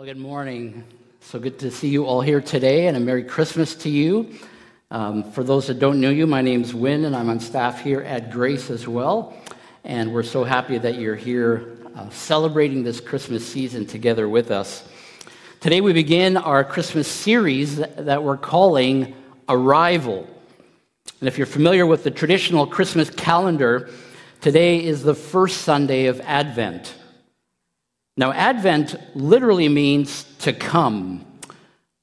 Well, good morning. So good to see you all here today, and a Merry Christmas to you. Um, for those that don't know you, my name's Win, and I'm on staff here at Grace as well. And we're so happy that you're here uh, celebrating this Christmas season together with us. Today, we begin our Christmas series that we're calling Arrival. And if you're familiar with the traditional Christmas calendar, today is the first Sunday of Advent. Now, Advent literally means to come,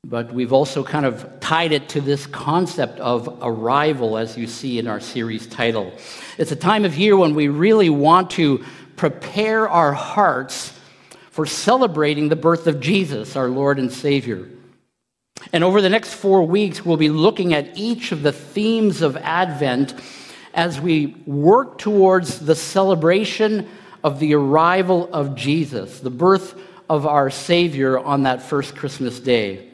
but we've also kind of tied it to this concept of arrival, as you see in our series title. It's a time of year when we really want to prepare our hearts for celebrating the birth of Jesus, our Lord and Savior. And over the next four weeks, we'll be looking at each of the themes of Advent as we work towards the celebration of the arrival of Jesus, the birth of our Savior on that first Christmas day.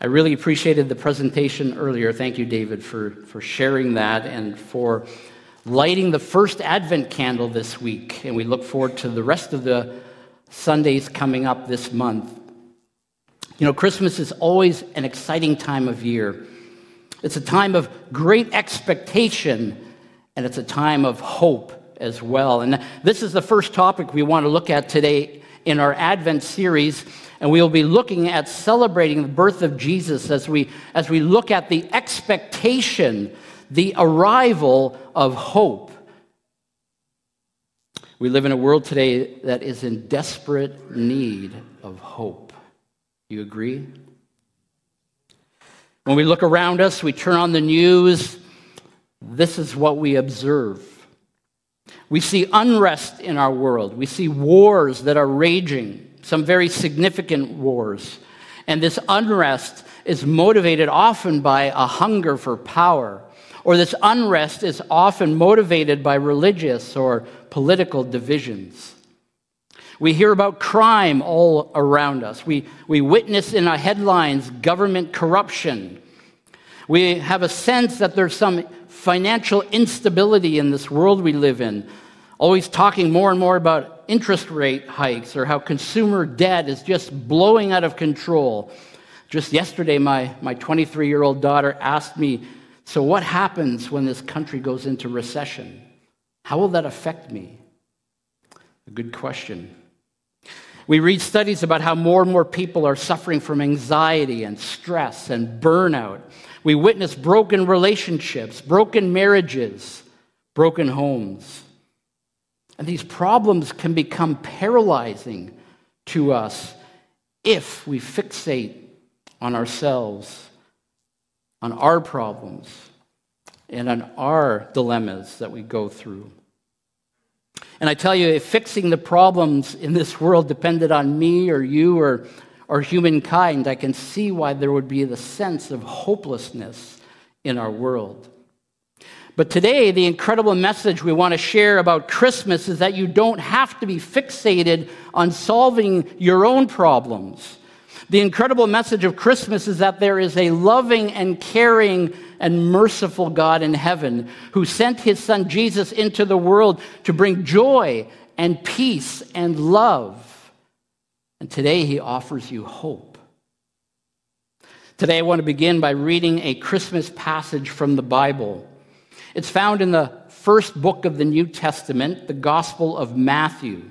I really appreciated the presentation earlier. Thank you, David, for, for sharing that and for lighting the first Advent candle this week. And we look forward to the rest of the Sundays coming up this month. You know, Christmas is always an exciting time of year. It's a time of great expectation, and it's a time of hope as well. And this is the first topic we want to look at today in our Advent series. And we'll be looking at celebrating the birth of Jesus as we, as we look at the expectation, the arrival of hope. We live in a world today that is in desperate need of hope. You agree? When we look around us, we turn on the news, this is what we observe. We see unrest in our world. We see wars that are raging, some very significant wars. And this unrest is motivated often by a hunger for power, or this unrest is often motivated by religious or political divisions. We hear about crime all around us. We, we witness in our headlines government corruption. We have a sense that there's some financial instability in this world we live in, always talking more and more about interest rate hikes or how consumer debt is just blowing out of control. Just yesterday, my, my 23 year old daughter asked me, So, what happens when this country goes into recession? How will that affect me? A good question. We read studies about how more and more people are suffering from anxiety and stress and burnout. We witness broken relationships, broken marriages, broken homes. And these problems can become paralyzing to us if we fixate on ourselves, on our problems, and on our dilemmas that we go through. And I tell you, if fixing the problems in this world depended on me or you or or humankind, I can see why there would be the sense of hopelessness in our world. But today, the incredible message we want to share about Christmas is that you don't have to be fixated on solving your own problems. The incredible message of Christmas is that there is a loving and caring and merciful God in heaven who sent his son Jesus into the world to bring joy and peace and love. And today he offers you hope. Today I want to begin by reading a Christmas passage from the Bible. It's found in the first book of the New Testament, the Gospel of Matthew.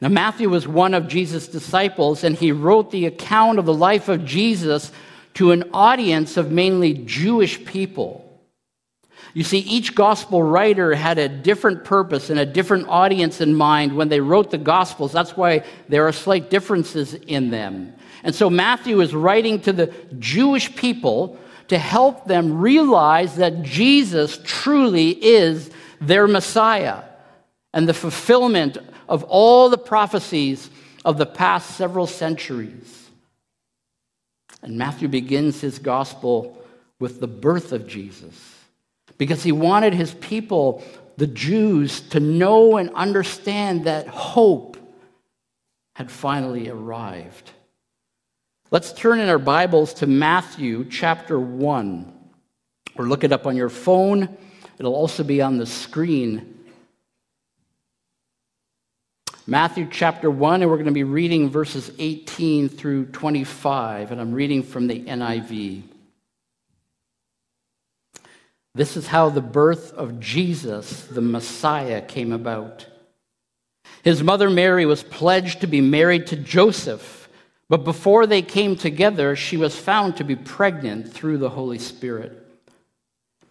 Now, Matthew was one of Jesus' disciples, and he wrote the account of the life of Jesus to an audience of mainly Jewish people. You see, each gospel writer had a different purpose and a different audience in mind when they wrote the gospels. That's why there are slight differences in them. And so Matthew is writing to the Jewish people to help them realize that Jesus truly is their Messiah and the fulfillment of all the prophecies of the past several centuries. And Matthew begins his gospel with the birth of Jesus because he wanted his people, the Jews, to know and understand that hope had finally arrived. Let's turn in our Bibles to Matthew chapter 1, or look it up on your phone. It'll also be on the screen. Matthew chapter 1, and we're going to be reading verses 18 through 25, and I'm reading from the NIV. This is how the birth of Jesus, the Messiah, came about. His mother Mary was pledged to be married to Joseph, but before they came together, she was found to be pregnant through the Holy Spirit.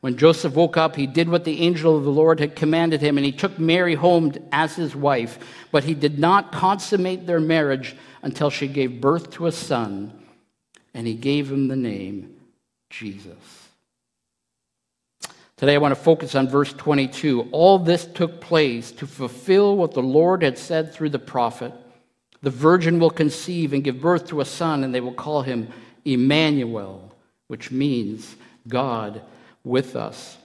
When Joseph woke up, he did what the angel of the Lord had commanded him, and he took Mary home as his wife. But he did not consummate their marriage until she gave birth to a son, and he gave him the name Jesus. Today, I want to focus on verse 22. All this took place to fulfill what the Lord had said through the prophet. The virgin will conceive and give birth to a son, and they will call him Emmanuel, which means God with us.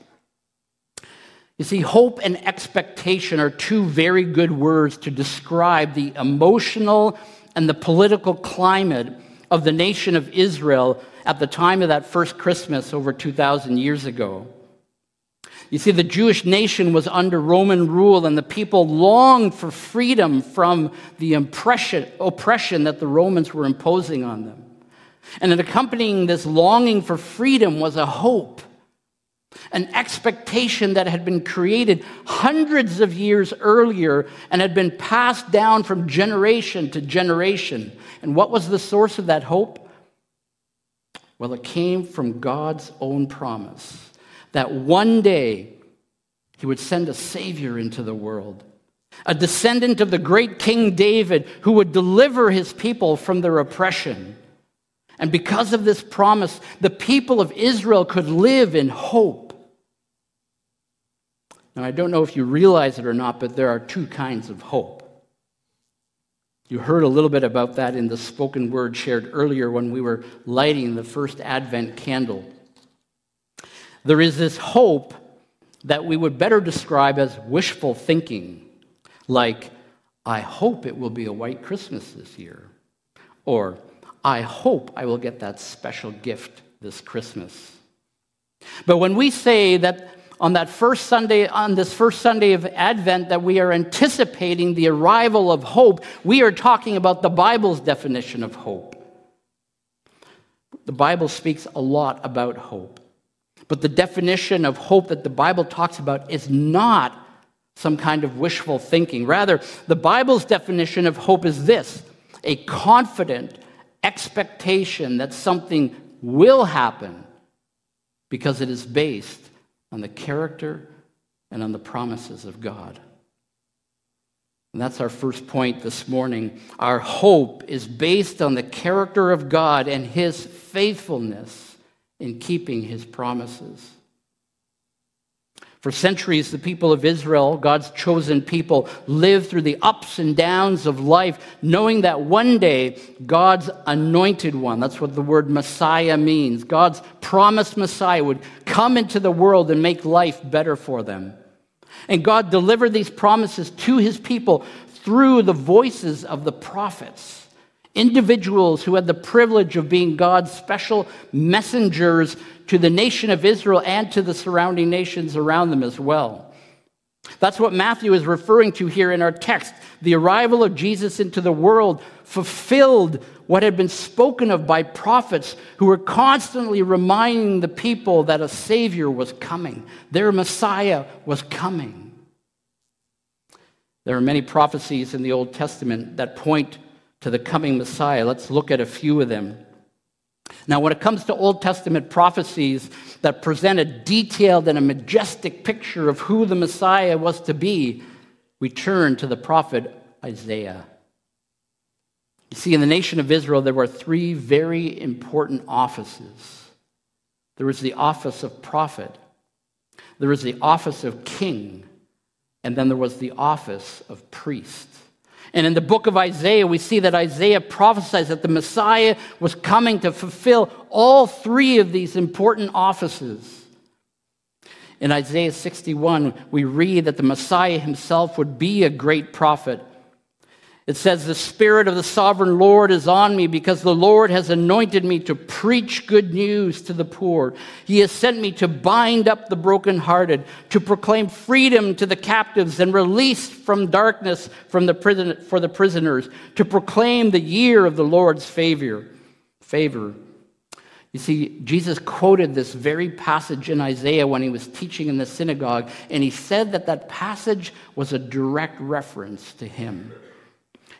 You see, hope and expectation are two very good words to describe the emotional and the political climate of the nation of Israel at the time of that first Christmas over 2,000 years ago. You see, the Jewish nation was under Roman rule, and the people longed for freedom from the oppression, that the Romans were imposing on them. And accompanying this longing for freedom was a hope, an expectation that had been created hundreds of years earlier and had been passed down from generation to generation. And what was the source of that hope? Well, it came from God's own promise that one day he would send a Savior into the world, a descendant of the great King David who would deliver his people from their oppression. And because of this promise, the people of Israel could live in hope. Now, I don't know if you realize it or not, but there are two kinds of hope. You heard a little bit about that in the spoken word shared earlier when we were lighting the first Advent candle. There is this hope that we would better describe as wishful thinking, like, I hope it will be a white Christmas this year, or I hope I will get that special gift this Christmas. But when we say that on that first Sunday, on this first Sunday of Advent, that we are anticipating the arrival of hope, we are talking about the Bible's definition of hope. The Bible speaks a lot about hope. But the definition of hope that the Bible talks about is not some kind of wishful thinking. Rather, the Bible's definition of hope is this a confident expectation that something will happen because it is based on the character and on the promises of God. And that's our first point this morning. Our hope is based on the character of God and his faithfulness in keeping his promises. For centuries, the people of Israel, God's chosen people, lived through the ups and downs of life, knowing that one day God's anointed one, that's what the word Messiah means, God's promised Messiah would come into the world and make life better for them. And God delivered these promises to his people through the voices of the prophets individuals who had the privilege of being God's special messengers to the nation of Israel and to the surrounding nations around them as well. That's what Matthew is referring to here in our text. The arrival of Jesus into the world fulfilled what had been spoken of by prophets who were constantly reminding the people that a Savior was coming, their Messiah was coming. There are many prophecies in the Old Testament that point to the coming Messiah. Let's look at a few of them. Now, when it comes to Old Testament prophecies that present a detailed and a majestic picture of who the Messiah was to be, we turn to the prophet Isaiah. You see, in the nation of Israel, there were three very important offices there was the office of prophet, there was the office of king, and then there was the office of priest. And in the book of Isaiah, we see that Isaiah prophesies that the Messiah was coming to fulfill all three of these important offices. In Isaiah 61, we read that the Messiah himself would be a great prophet it says, The Spirit of the sovereign Lord is on me because the Lord has anointed me to preach good news to the poor. He has sent me to bind up the brokenhearted, to proclaim freedom to the captives and release from darkness from the prison, for the prisoners, to proclaim the year of the Lord's favor. favor. You see, Jesus quoted this very passage in Isaiah when he was teaching in the synagogue, and he said that that passage was a direct reference to him.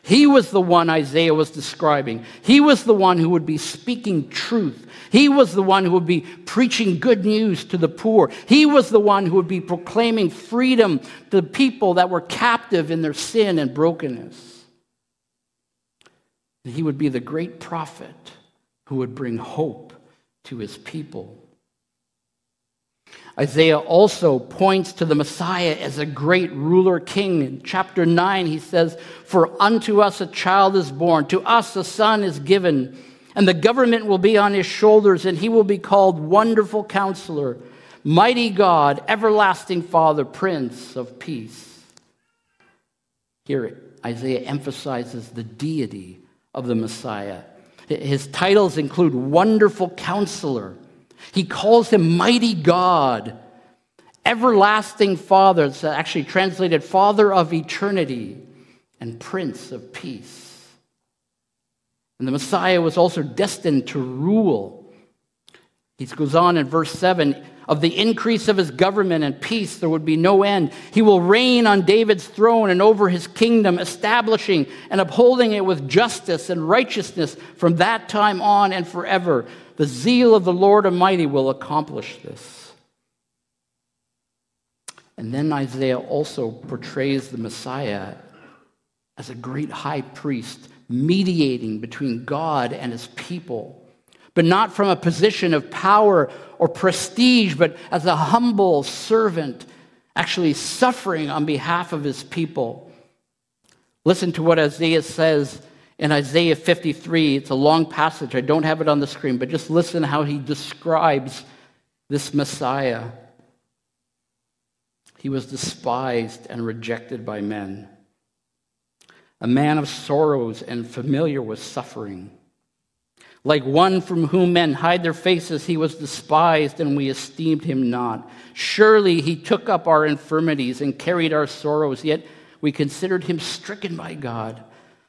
He was the one Isaiah was describing. He was the one who would be speaking truth. He was the one who would be preaching good news to the poor. He was the one who would be proclaiming freedom to the people that were captive in their sin and brokenness. he would be the great prophet who would bring hope to his people. Isaiah also points to the Messiah as a great ruler king. In chapter 9, he says, For unto us a child is born, to us a son is given, and the government will be on his shoulders, and he will be called Wonderful Counselor, Mighty God, Everlasting Father, Prince of Peace. Here, Isaiah emphasizes the deity of the Messiah. His titles include Wonderful Counselor. He calls him mighty God, everlasting Father. It's actually translated Father of eternity and Prince of peace. And the Messiah was also destined to rule. He goes on in verse 7 of the increase of his government and peace, there would be no end. He will reign on David's throne and over his kingdom, establishing and upholding it with justice and righteousness from that time on and forever. The zeal of the Lord Almighty will accomplish this. And then Isaiah also portrays the Messiah as a great high priest, mediating between God and his people, but not from a position of power or prestige, but as a humble servant, actually suffering on behalf of his people. Listen to what Isaiah says in Isaiah 53. It's a long passage. I don't have it on the screen, but just listen how he describes this Messiah. He was despised and rejected by men, a man of sorrows and familiar with suffering. Like one from whom men hide their faces, he was despised, and we esteemed him not. Surely he took up our infirmities and carried our sorrows, yet we considered him stricken by God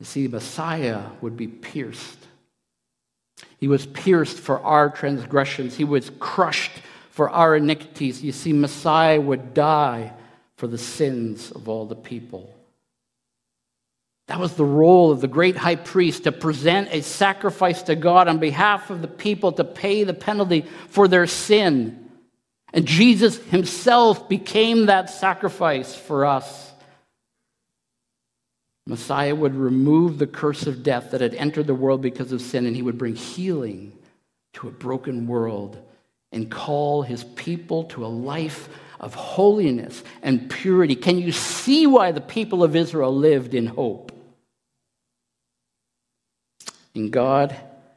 You see, Messiah would be pierced. He was pierced for our transgressions, he was crushed for our iniquities. You see, Messiah would die for the sins of all the people. That was the role of the great high priest to present a sacrifice to God on behalf of the people to pay the penalty for their sin. And Jesus himself became that sacrifice for us. Messiah would remove the curse of death that had entered the world because of sin, and he would bring healing to a broken world and call his people to a life of holiness and purity. Can you see why the people of Israel lived in hope? And God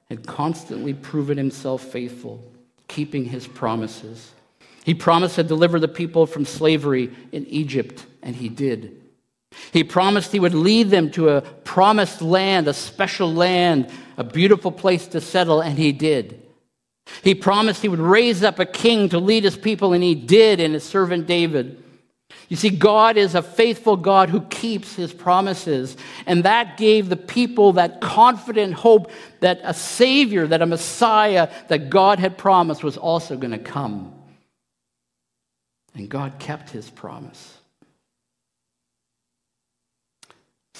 had constantly proven himself faithful, keeping his promises. He promised to deliver the people from slavery in Egypt, and he did. He promised he would lead them to a promised land, a special land, a beautiful place to settle, and he did. He promised he would raise up a king to lead his people, and he did in his servant David. You see, God is a faithful God who keeps his promises. And that gave the people that confident hope that a Savior, that a Messiah that God had promised was also going to come. And God kept his promise.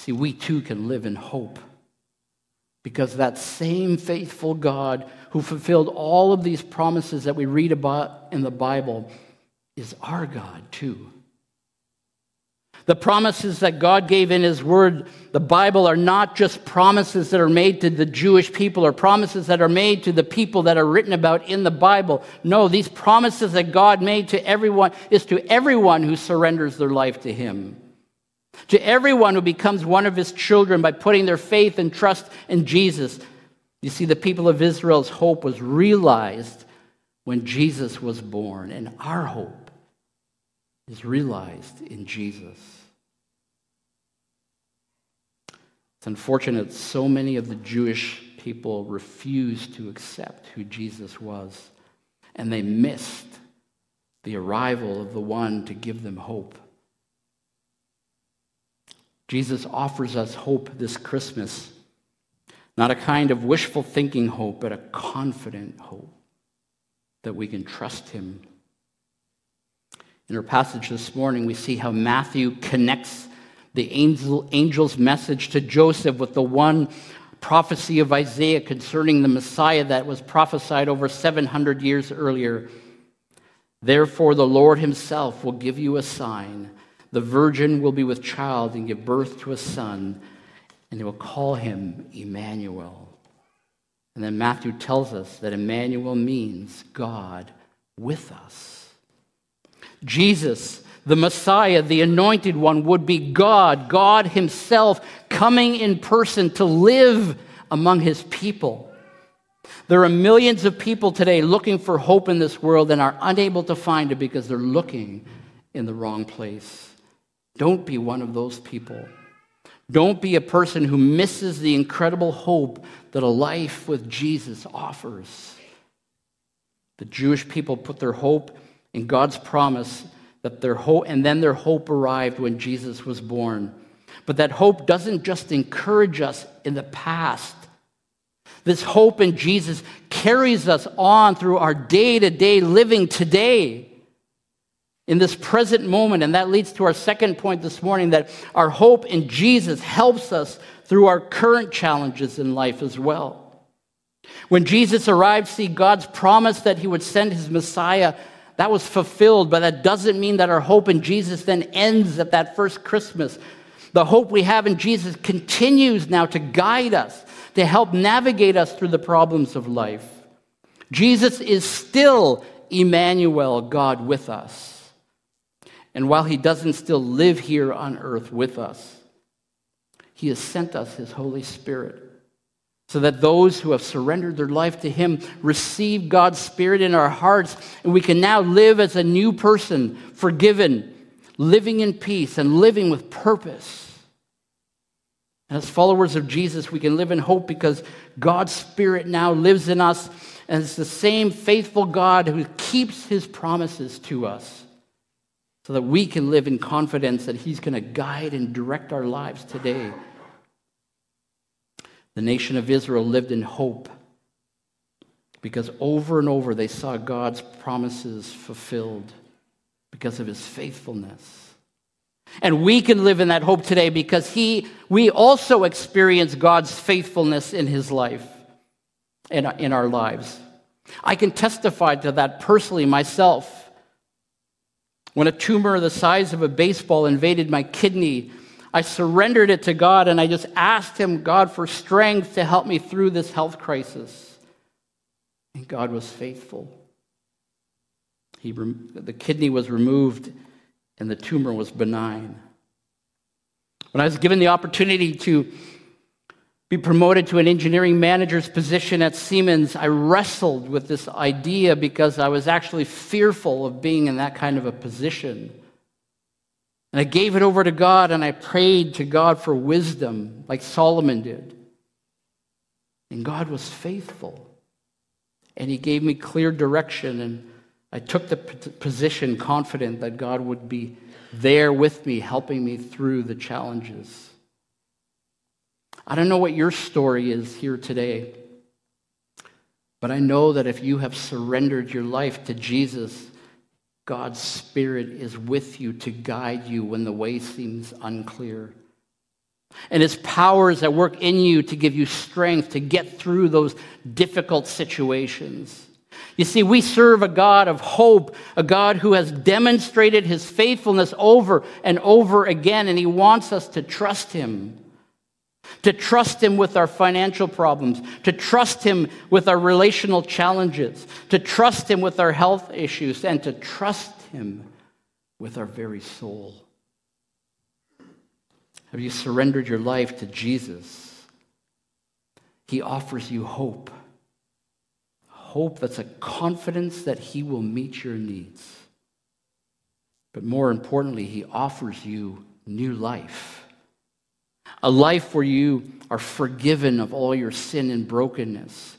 See, we too can live in hope because that same faithful God who fulfilled all of these promises that we read about in the Bible is our God too. The promises that God gave in His Word, the Bible, are not just promises that are made to the Jewish people or promises that are made to the people that are written about in the Bible. No, these promises that God made to everyone is to everyone who surrenders their life to Him. To everyone who becomes one of His children by putting their faith and trust in Jesus. You see, the people of Israel's hope was realized when Jesus was born, and our hope is realized in Jesus. It's unfortunate so many of the Jewish people refused to accept who Jesus was, and they missed the arrival of the one to give them hope. Jesus offers us hope this Christmas, not a kind of wishful thinking hope, but a confident hope that we can trust him. In our passage this morning, we see how Matthew connects the angel, angel's message to Joseph with the one prophecy of Isaiah concerning the Messiah that was prophesied over 700 years earlier. Therefore, the Lord himself will give you a sign. The virgin will be with child and give birth to a son, and they will call him Emmanuel. And then Matthew tells us that Emmanuel means God with us. Jesus the Messiah, the anointed one, would be God, God Himself coming in person to live among His people. There are millions of people today looking for hope in this world and are unable to find it because they're looking in the wrong place. Don't be one of those people. Don't be a person who misses the incredible hope that a life with Jesus offers. The Jewish people put their hope in God's promise that their hope, and then their hope arrived when Jesus was born. But that hope doesn't just encourage us in the past. This hope in Jesus carries us on through our day to day living today in this present moment. And that leads to our second point this morning that our hope in Jesus helps us through our current challenges in life as well. When Jesus arrived, see, God's promise that he would send his Messiah that was fulfilled, but that doesn't mean that our hope in Jesus then ends at that first Christmas. The hope we have in Jesus continues now to guide us, to help navigate us through the problems of life. Jesus is still Emmanuel, God with us. And while he doesn't still live here on earth with us, he has sent us his Holy Spirit so that those who have surrendered their life to Him receive God's Spirit in our hearts, and we can now live as a new person, forgiven, living in peace, and living with purpose. And as followers of Jesus, we can live in hope because God's Spirit now lives in us, and it's the same faithful God who keeps His promises to us. So that we can live in confidence that He's going to guide and direct our lives today. The nation of Israel lived in hope because over and over they saw God's promises fulfilled because of his faithfulness. And we can live in that hope today because he, we also experience God's faithfulness in his life, in, in our lives. I can testify to that personally myself. When a tumor the size of a baseball invaded my kidney, I surrendered it to God and I just asked Him, God, for strength to help me through this health crisis. And God was faithful. He, the kidney was removed and the tumor was benign. When I was given the opportunity to be promoted to an engineering manager's position at Siemens, I wrestled with this idea because I was actually fearful of being in that kind of a position. And I gave it over to God and I prayed to God for wisdom, like Solomon did. And God was faithful. And He gave me clear direction, and I took the position confident that God would be there with me, helping me through the challenges. I don't know what your story is here today, but I know that if you have surrendered your life to Jesus, God's Spirit is with you to guide you when the way seems unclear. And His power is at work in you to give you strength to get through those difficult situations. You see, we serve a God of hope, a God who has demonstrated His faithfulness over and over again, and He wants us to trust Him to trust Him with our financial problems, to trust Him with our relational challenges, to trust Him with our health issues, and to trust Him with our very soul. Have you surrendered your life to Jesus? He offers you hope. Hope that's a confidence that He will meet your needs. But more importantly, He offers you new life a life where you are forgiven of all your sin and brokenness.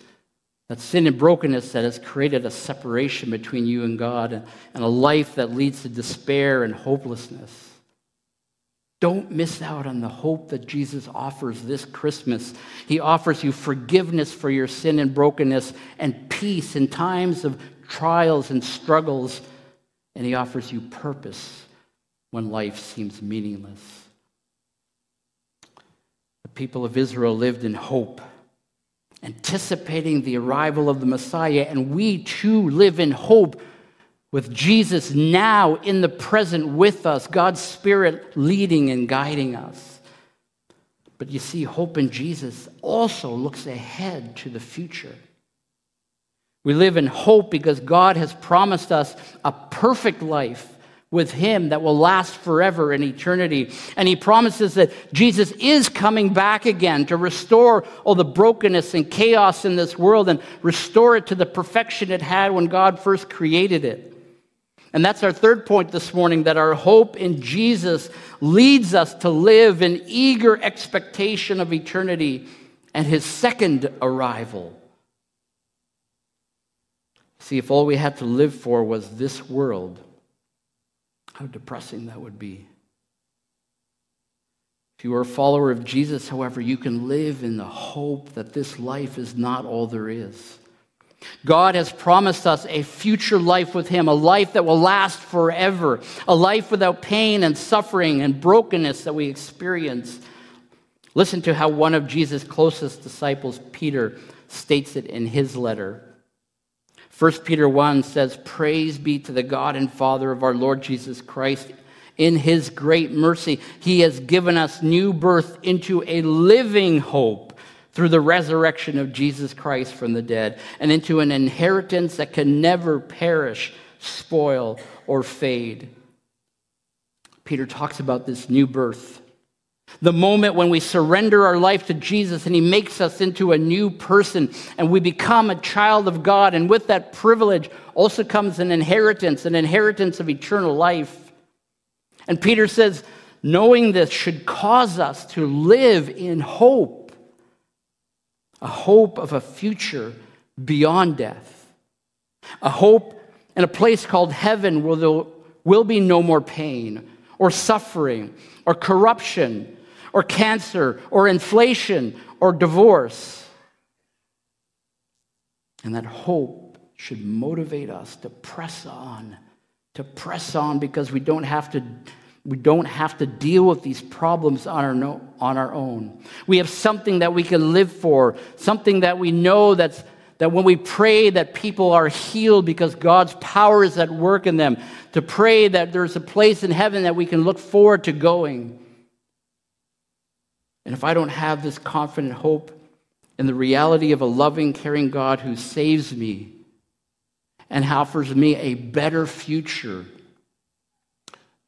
That sin and brokenness that has created a separation between you and God, and a life that leads to despair and hopelessness. Don't miss out on the hope that Jesus offers this Christmas. He offers you forgiveness for your sin and brokenness and peace in times of trials and struggles. And He offers you purpose when life seems meaningless people of Israel lived in hope, anticipating the arrival of the Messiah, and we too live in hope with Jesus now in the present with us, God's Spirit leading and guiding us. But you see, hope in Jesus also looks ahead to the future. We live in hope because God has promised us a perfect life with him that will last forever in eternity. And he promises that Jesus is coming back again to restore all the brokenness and chaos in this world and restore it to the perfection it had when God first created it. And that's our third point this morning that our hope in Jesus leads us to live in eager expectation of eternity and his second arrival. See, if all we had to live for was this world, how depressing that would be. If you are a follower of Jesus, however, you can live in the hope that this life is not all there is. God has promised us a future life with Him, a life that will last forever, a life without pain and suffering and brokenness that we experience. Listen to how one of Jesus' closest disciples, Peter, states it in his letter. 1 Peter 1 says, Praise be to the God and Father of our Lord Jesus Christ. In his great mercy, he has given us new birth into a living hope through the resurrection of Jesus Christ from the dead, and into an inheritance that can never perish, spoil, or fade. Peter talks about this new birth the moment when we surrender our life to Jesus and He makes us into a new person and we become a child of God. And with that privilege also comes an inheritance, an inheritance of eternal life. And Peter says, knowing this should cause us to live in hope, a hope of a future beyond death, a hope in a place called heaven where there will be no more pain or suffering or corruption or cancer or inflation or divorce. And that hope should motivate us to press on, to press on because we don't have to. We don't have to deal with these problems on our, no, on our own. We have something that we can live for, something that we know that's, that when we pray that people are healed because God's power is at work in them, to pray that there's a place in heaven that we can look forward to going. And if I don't have this confident hope in the reality of a loving, caring God who saves me and offers me a better future,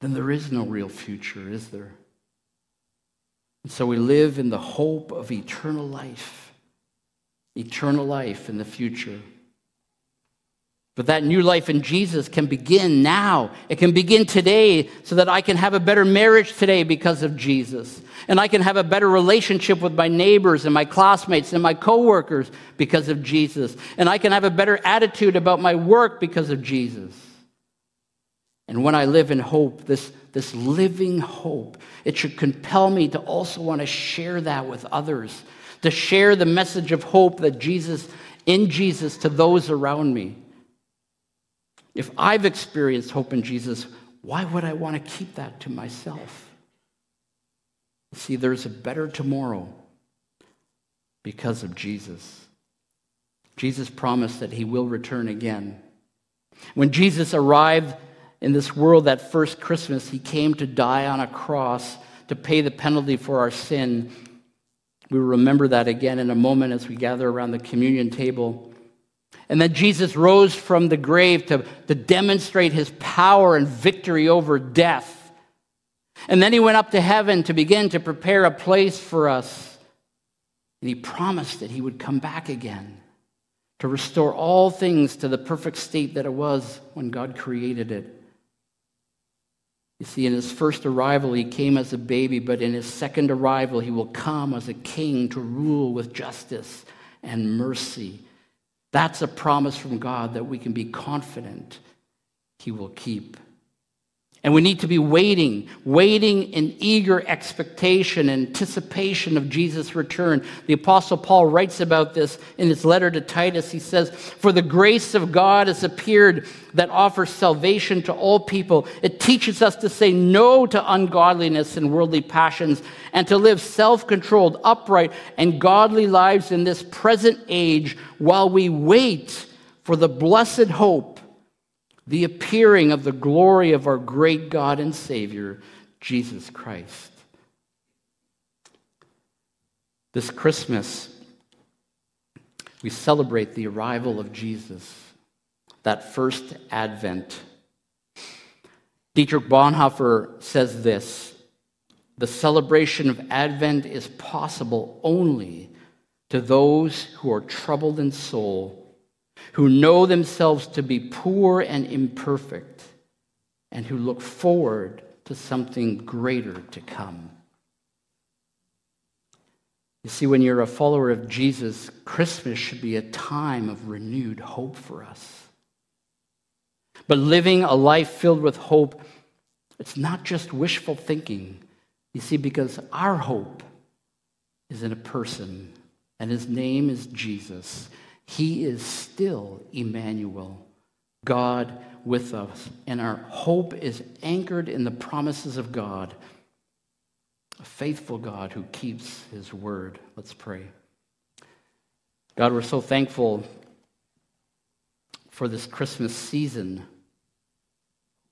then there is no real future, is there? And so we live in the hope of eternal life, eternal life in the future. But that new life in Jesus can begin now. It can begin today so that I can have a better marriage today because of Jesus. And I can have a better relationship with my neighbors and my classmates and my coworkers because of Jesus. And I can have a better attitude about my work because of Jesus. And when I live in hope, this, this living hope, it should compel me to also want to share that with others, to share the message of hope that Jesus, in Jesus, to those around me. If I've experienced hope in Jesus, why would I want to keep that to myself? See, there's a better tomorrow because of Jesus. Jesus promised that he will return again. When Jesus arrived in this world that first Christmas, he came to die on a cross to pay the penalty for our sin. We remember that again in a moment as we gather around the communion table. And then Jesus rose from the grave to, to demonstrate his power and victory over death. And then he went up to heaven to begin to prepare a place for us. And he promised that he would come back again to restore all things to the perfect state that it was when God created it. You see, in his first arrival, he came as a baby, but in his second arrival, he will come as a king to rule with justice and mercy that's a promise from God that we can be confident He will keep. And we need to be waiting, waiting in eager expectation, anticipation of Jesus' return. The Apostle Paul writes about this in his letter to Titus. He says, For the grace of God has appeared that offers salvation to all people. It teaches us to say no to ungodliness and worldly passions and to live self controlled, upright, and godly lives in this present age while we wait for the blessed hope the appearing of the glory of our great God and Savior, Jesus Christ. This Christmas, we celebrate the arrival of Jesus, that first advent. Dietrich Bonhoeffer says this The celebration of Advent is possible only to those who are troubled in soul who know themselves to be poor and imperfect, and who look forward to something greater to come. You see, when you're a follower of Jesus, Christmas should be a time of renewed hope for us. But living a life filled with hope, it's not just wishful thinking. You see, because our hope is in a person, and his name is Jesus. He is still Emmanuel, God with us. And our hope is anchored in the promises of God, a faithful God who keeps his word. Let's pray. God, we're so thankful for this Christmas season,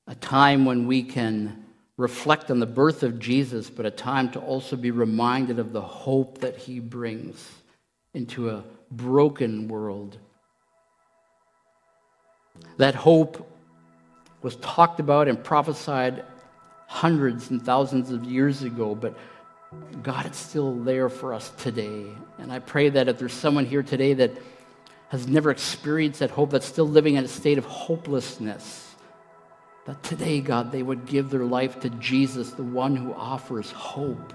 a time when we can reflect on the birth of Jesus, but a time to also be reminded of the hope that he brings into a broken world. That hope was talked about and prophesied hundreds and thousands of years ago, but God, it's still there for us today. And I pray that if there's someone here today that has never experienced that hope, that's still living in a state of hopelessness, that today, God, they would give their life to Jesus, the one who offers hope.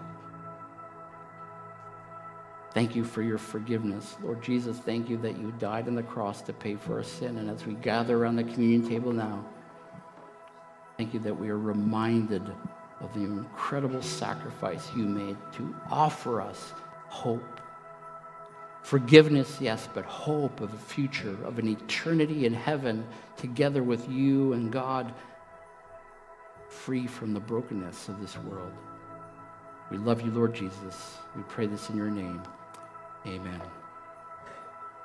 Thank you for your forgiveness. Lord Jesus, thank you that you died on the cross to pay for our sin. And as we gather around the communion table now, thank you that we are reminded of the incredible sacrifice you made to offer us hope. Forgiveness, yes, but hope of a future, of an eternity in heaven together with you and God, free from the brokenness of this world. We love you, Lord Jesus. We pray this in your name. Amen.